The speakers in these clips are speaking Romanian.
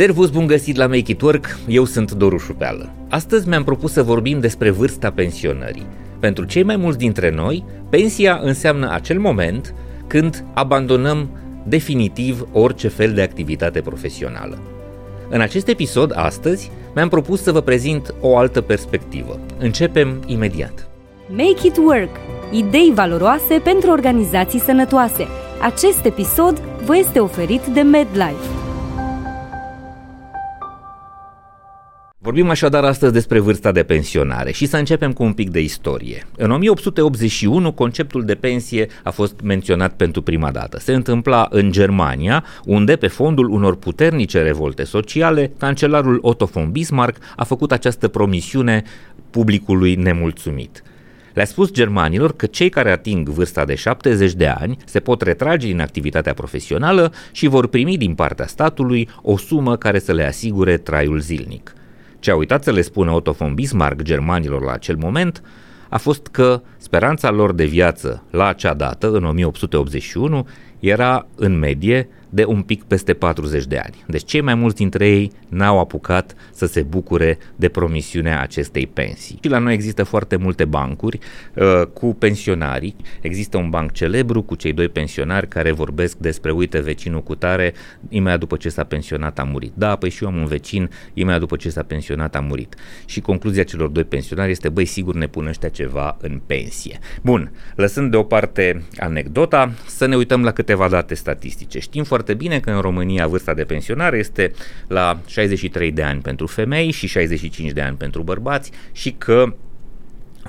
Servus, bun găsit la Make It Work, eu sunt Doru Șupeală. Astăzi mi-am propus să vorbim despre vârsta pensionării. Pentru cei mai mulți dintre noi, pensia înseamnă acel moment când abandonăm definitiv orice fel de activitate profesională. În acest episod, astăzi, mi-am propus să vă prezint o altă perspectivă. Începem imediat. Make It Work. Idei valoroase pentru organizații sănătoase. Acest episod vă este oferit de MedLife. Vorbim așadar astăzi despre vârsta de pensionare și să începem cu un pic de istorie. În 1881, conceptul de pensie a fost menționat pentru prima dată. Se întâmpla în Germania, unde, pe fondul unor puternice revolte sociale, cancelarul Otto von Bismarck a făcut această promisiune publicului nemulțumit. Le-a spus germanilor că cei care ating vârsta de 70 de ani se pot retrage din activitatea profesională și vor primi din partea statului o sumă care să le asigure traiul zilnic. Ce a uitat să le spună Otto von Bismarck germanilor la acel moment a fost că speranța lor de viață la acea dată, în 1881, era în medie de un pic peste 40 de ani. Deci cei mai mulți dintre ei n-au apucat să se bucure de promisiunea acestei pensii. Și la noi există foarte multe bancuri uh, cu pensionarii. Există un banc celebru cu cei doi pensionari care vorbesc despre, uite, vecinul cu tare, imediat după ce s-a pensionat a murit. Da, păi și eu am un vecin, imediat după ce s-a pensionat a murit. Și concluzia celor doi pensionari este, băi, sigur ne pun ăștia ceva în pensie. Bun, lăsând deoparte anecdota, să ne uităm la câteva date statistice. Știm foarte foarte bine că în România vârsta de pensionare este la 63 de ani pentru femei și 65 de ani pentru bărbați și că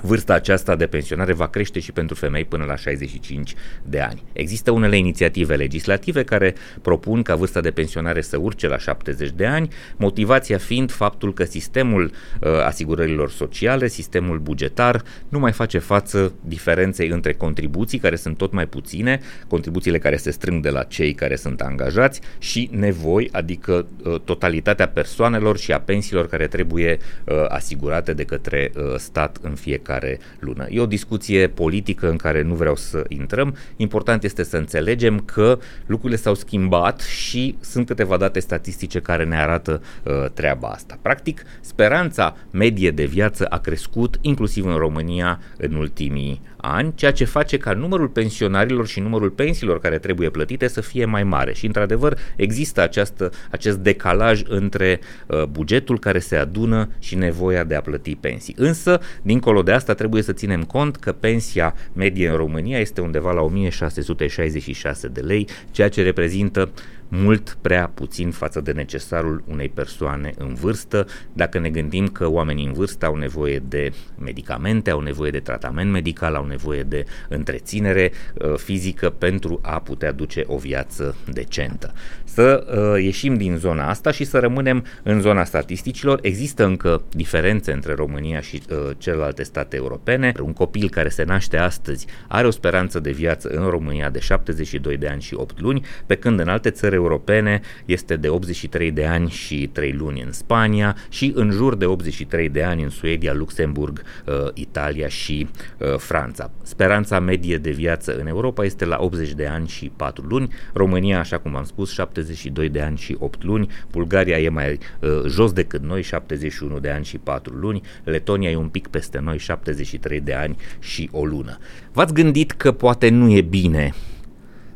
Vârsta aceasta de pensionare va crește și pentru femei până la 65 de ani. Există unele inițiative legislative care propun ca vârsta de pensionare să urce la 70 de ani, motivația fiind faptul că sistemul uh, asigurărilor sociale, sistemul bugetar, nu mai face față diferenței între contribuții care sunt tot mai puține, contribuțiile care se strâng de la cei care sunt angajați și nevoi, adică uh, totalitatea persoanelor și a pensiilor care trebuie uh, asigurate de către uh, stat în fiecare fiecare lună. E o discuție politică în care nu vreau să intrăm. Important este să înțelegem că lucrurile s-au schimbat și sunt câteva date statistice care ne arată uh, treaba asta. Practic, speranța medie de viață a crescut inclusiv în România în ultimii ani, ceea ce face ca numărul pensionarilor și numărul pensiilor care trebuie plătite să fie mai mare. Și, într-adevăr, există această, acest decalaj între uh, bugetul care se adună și nevoia de a plăti pensii. Însă, dincolo de asta, trebuie să ținem cont că pensia medie în România este undeva la 1666 de lei, ceea ce reprezintă mult prea puțin față de necesarul unei persoane în vârstă, dacă ne gândim că oamenii în vârstă au nevoie de medicamente, au nevoie de tratament medical, au nevoie de întreținere uh, fizică pentru a putea duce o viață decentă. Să uh, ieșim din zona asta și să rămânem în zona statisticilor. Există încă diferențe între România și uh, celelalte state europene. Un copil care se naște astăzi are o speranță de viață în România de 72 de ani și 8 luni, pe când în alte țări europene este de 83 de ani și 3 luni în Spania și în jur de 83 de ani în Suedia, Luxemburg, uh, Italia și uh, Franța. Speranța medie de viață în Europa este la 80 de ani și 4 luni, România, așa cum am spus, 72 de ani și 8 luni, Bulgaria e mai uh, jos decât noi, 71 de ani și 4 luni, Letonia e un pic peste noi, 73 de ani și o lună. V-ați gândit că poate nu e bine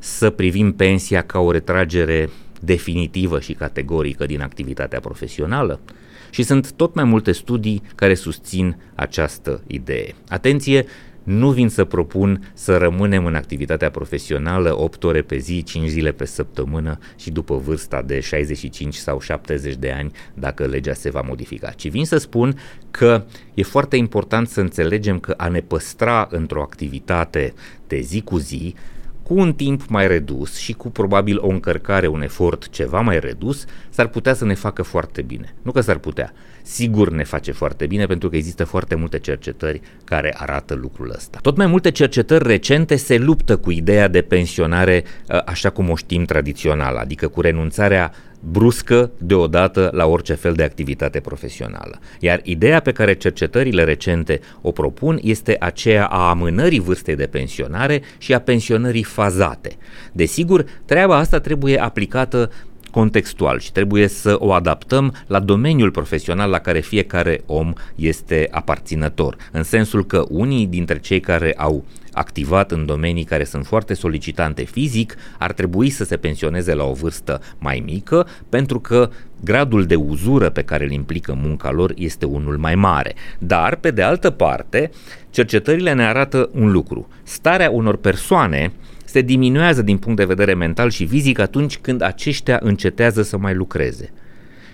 să privim pensia ca o retragere definitivă și categorică din activitatea profesională? Și sunt tot mai multe studii care susțin această idee. Atenție, nu vin să propun să rămânem în activitatea profesională 8 ore pe zi, 5 zile pe săptămână și după vârsta de 65 sau 70 de ani dacă legea se va modifica, ci vin să spun că e foarte important să înțelegem că a ne păstra într-o activitate de zi cu zi cu un timp mai redus și cu probabil o încărcare, un efort ceva mai redus, s-ar putea să ne facă foarte bine. Nu că s-ar putea, sigur ne face foarte bine pentru că există foarte multe cercetări care arată lucrul ăsta. Tot mai multe cercetări recente se luptă cu ideea de pensionare ă, așa cum o știm tradițional, adică cu renunțarea bruscă deodată la orice fel de activitate profesională. Iar ideea pe care cercetările recente o propun este aceea a amânării vârstei de pensionare și a pensionării fazate. Desigur, treaba asta trebuie aplicată contextual și trebuie să o adaptăm la domeniul profesional la care fiecare om este aparținător. În sensul că unii dintre cei care au activat în domenii care sunt foarte solicitante fizic, ar trebui să se pensioneze la o vârstă mai mică, pentru că gradul de uzură pe care îl implică munca lor este unul mai mare. Dar, pe de altă parte, cercetările ne arată un lucru. Starea unor persoane se diminuează din punct de vedere mental și fizic atunci când aceștia încetează să mai lucreze.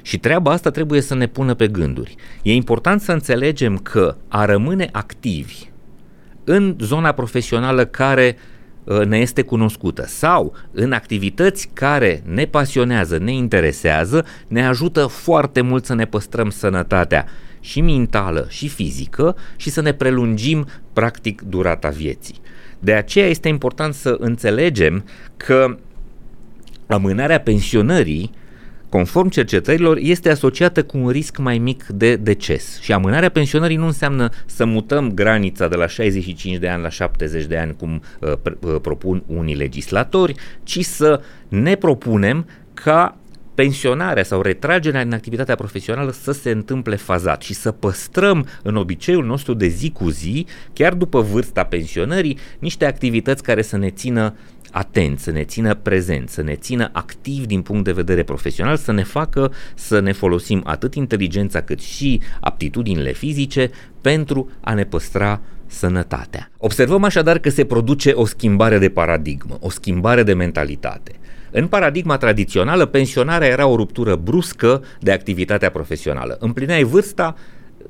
Și treaba asta trebuie să ne pună pe gânduri. E important să înțelegem că a rămâne activi în zona profesională care uh, ne este cunoscută sau în activități care ne pasionează, ne interesează, ne ajută foarte mult să ne păstrăm sănătatea și mentală și fizică și să ne prelungim practic durata vieții. De aceea este important să înțelegem că amânarea pensionării conform cercetărilor, este asociată cu un risc mai mic de deces. Și amânarea pensionării nu înseamnă să mutăm granița de la 65 de ani la 70 de ani, cum uh, uh, propun unii legislatori, ci să ne propunem ca pensionarea sau retragerea din activitatea profesională să se întâmple fazat și să păstrăm în obiceiul nostru de zi cu zi, chiar după vârsta pensionării, niște activități care să ne țină atenți, să ne țină prezenți, să ne țină activ din punct de vedere profesional, să ne facă să ne folosim atât inteligența cât și aptitudinile fizice pentru a ne păstra sănătatea. Observăm așadar că se produce o schimbare de paradigmă, o schimbare de mentalitate. În paradigma tradițională, pensionarea era o ruptură bruscă de activitatea profesională. Împlineai vârsta,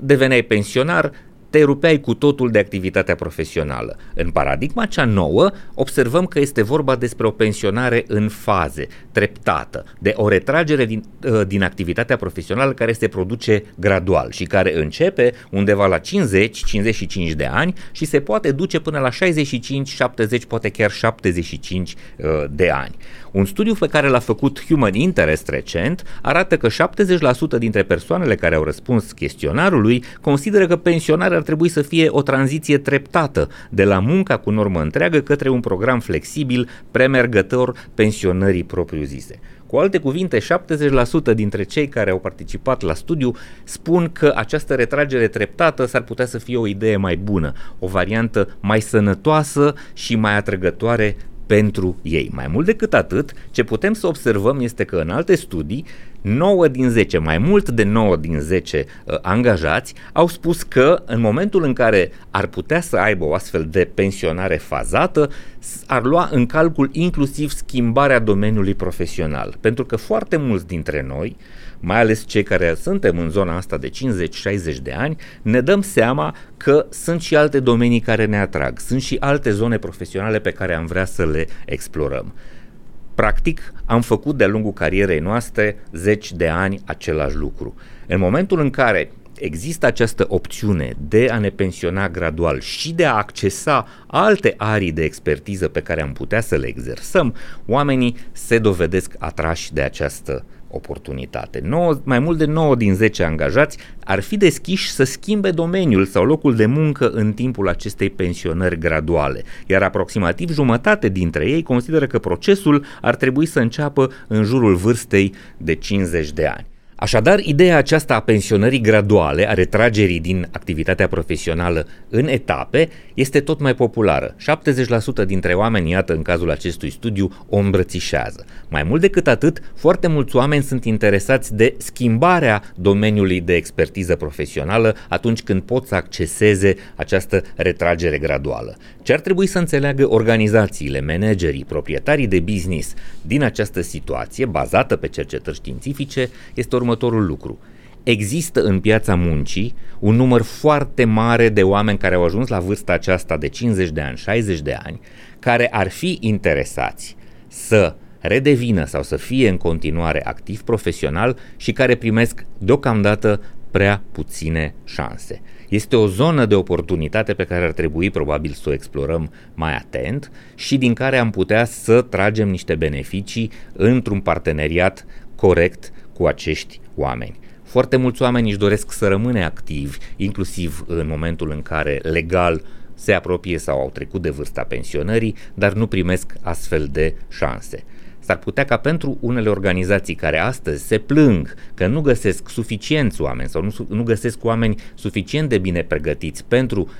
deveneai pensionar, te rupeai cu totul de activitatea profesională. În paradigma cea nouă, observăm că este vorba despre o pensionare în faze, treptată, de o retragere din, uh, din activitatea profesională care se produce gradual și care începe undeva la 50-55 de ani și se poate duce până la 65-70, poate chiar 75 uh, de ani. Un studiu pe care l-a făcut Human Interest recent arată că 70% dintre persoanele care au răspuns chestionarului consideră că pensionarea ar trebui să fie o tranziție treptată de la munca cu normă întreagă către un program flexibil premergător pensionării propriu-zise. Cu alte cuvinte, 70% dintre cei care au participat la studiu spun că această retragere treptată s-ar putea să fie o idee mai bună, o variantă mai sănătoasă și mai atrăgătoare pentru ei. Mai mult decât atât, ce putem să observăm este că în alte studii, 9 din 10, mai mult de 9 din 10 uh, angajați au spus că în momentul în care ar putea să aibă o astfel de pensionare fazată, ar lua în calcul inclusiv schimbarea domeniului profesional. Pentru că foarte mulți dintre noi mai ales cei care suntem în zona asta de 50-60 de ani, ne dăm seama că sunt și alte domenii care ne atrag, sunt și alte zone profesionale pe care am vrea să le explorăm. Practic, am făcut de-a lungul carierei noastre zeci de ani același lucru. În momentul în care există această opțiune de a ne pensiona gradual și de a accesa alte arii de expertiză pe care am putea să le exersăm, oamenii se dovedesc atrași de această oportunitate. 9, mai mult de 9 din 10 angajați ar fi deschiși să schimbe domeniul sau locul de muncă în timpul acestei pensionări graduale, iar aproximativ jumătate dintre ei consideră că procesul ar trebui să înceapă în jurul vârstei de 50 de ani. Așadar, ideea aceasta a pensionării graduale, a retragerii din activitatea profesională în etape, este tot mai populară. 70% dintre oameni, iată în cazul acestui studiu, o îmbrățișează. Mai mult decât atât, foarte mulți oameni sunt interesați de schimbarea domeniului de expertiză profesională atunci când pot să acceseze această retragere graduală. Ce ar trebui să înțeleagă organizațiile, managerii, proprietarii de business din această situație, bazată pe cercetări științifice, este următorul lucru. Există în piața muncii un număr foarte mare de oameni care au ajuns la vârsta aceasta de 50 de ani, 60 de ani, care ar fi interesați să redevină sau să fie în continuare activ profesional și care primesc deocamdată prea puține șanse. Este o zonă de oportunitate pe care ar trebui probabil să o explorăm mai atent și din care am putea să tragem niște beneficii într-un parteneriat corect cu acești oameni. Foarte mulți oameni își doresc să rămâne activi, inclusiv în momentul în care legal se apropie sau au trecut de vârsta pensionării, dar nu primesc astfel de șanse. S-ar putea ca pentru unele organizații care astăzi se plâng că nu găsesc suficienți oameni sau nu, nu găsesc oameni suficient de bine pregătiți pentru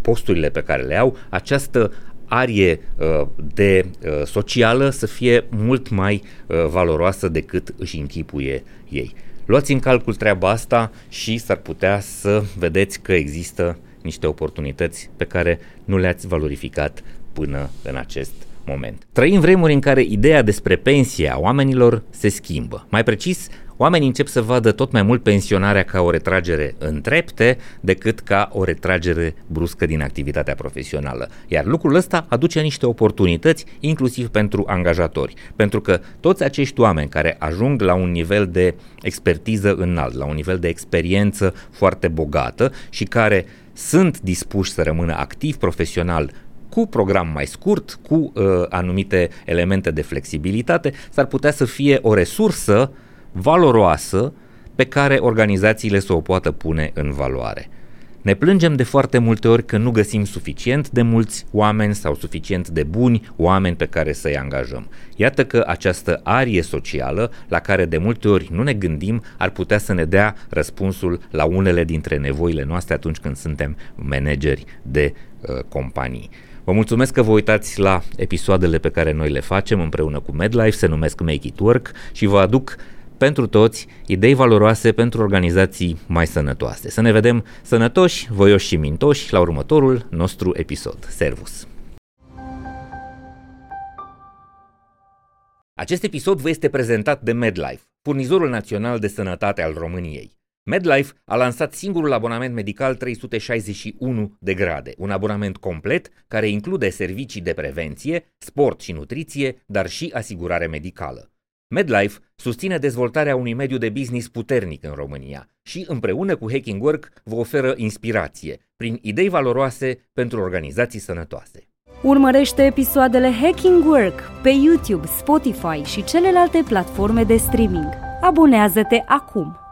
posturile pe care le au, această arie uh, de uh, socială să fie mult mai uh, valoroasă decât își închipuie ei. Luați în calcul treaba asta și s-ar putea să vedeți că există niște oportunități pe care nu le-ați valorificat până în acest moment. Trăim vremuri în care ideea despre pensia oamenilor se schimbă. Mai precis, oamenii încep să vadă tot mai mult pensionarea ca o retragere în trepte decât ca o retragere bruscă din activitatea profesională. Iar lucrul ăsta aduce niște oportunități inclusiv pentru angajatori, pentru că toți acești oameni care ajung la un nivel de expertiză înalt, la un nivel de experiență foarte bogată și care sunt dispuși să rămână activ profesional cu program mai scurt, cu uh, anumite elemente de flexibilitate, s-ar putea să fie o resursă valoroasă pe care organizațiile să o poată pune în valoare. Ne plângem de foarte multe ori că nu găsim suficient de mulți oameni sau suficient de buni oameni pe care să-i angajăm. Iată că această arie socială, la care de multe ori nu ne gândim, ar putea să ne dea răspunsul la unele dintre nevoile noastre atunci când suntem manageri de uh, companii. Vă mulțumesc că vă uitați la episoadele pe care noi le facem împreună cu MedLife, se numesc Make It Work și vă aduc pentru toți idei valoroase pentru organizații mai sănătoase. Să ne vedem sănătoși, voioși și mintoși la următorul nostru episod. Servus! Acest episod vă este prezentat de MedLife, furnizorul național de sănătate al României. MedLife a lansat singurul abonament medical 361 de grade, un abonament complet care include servicii de prevenție, sport și nutriție, dar și asigurare medicală. MedLife susține dezvoltarea unui mediu de business puternic în România și împreună cu Hacking Work vă oferă inspirație prin idei valoroase pentru organizații sănătoase. Urmărește episoadele Hacking Work pe YouTube, Spotify și celelalte platforme de streaming. Abonează-te acum!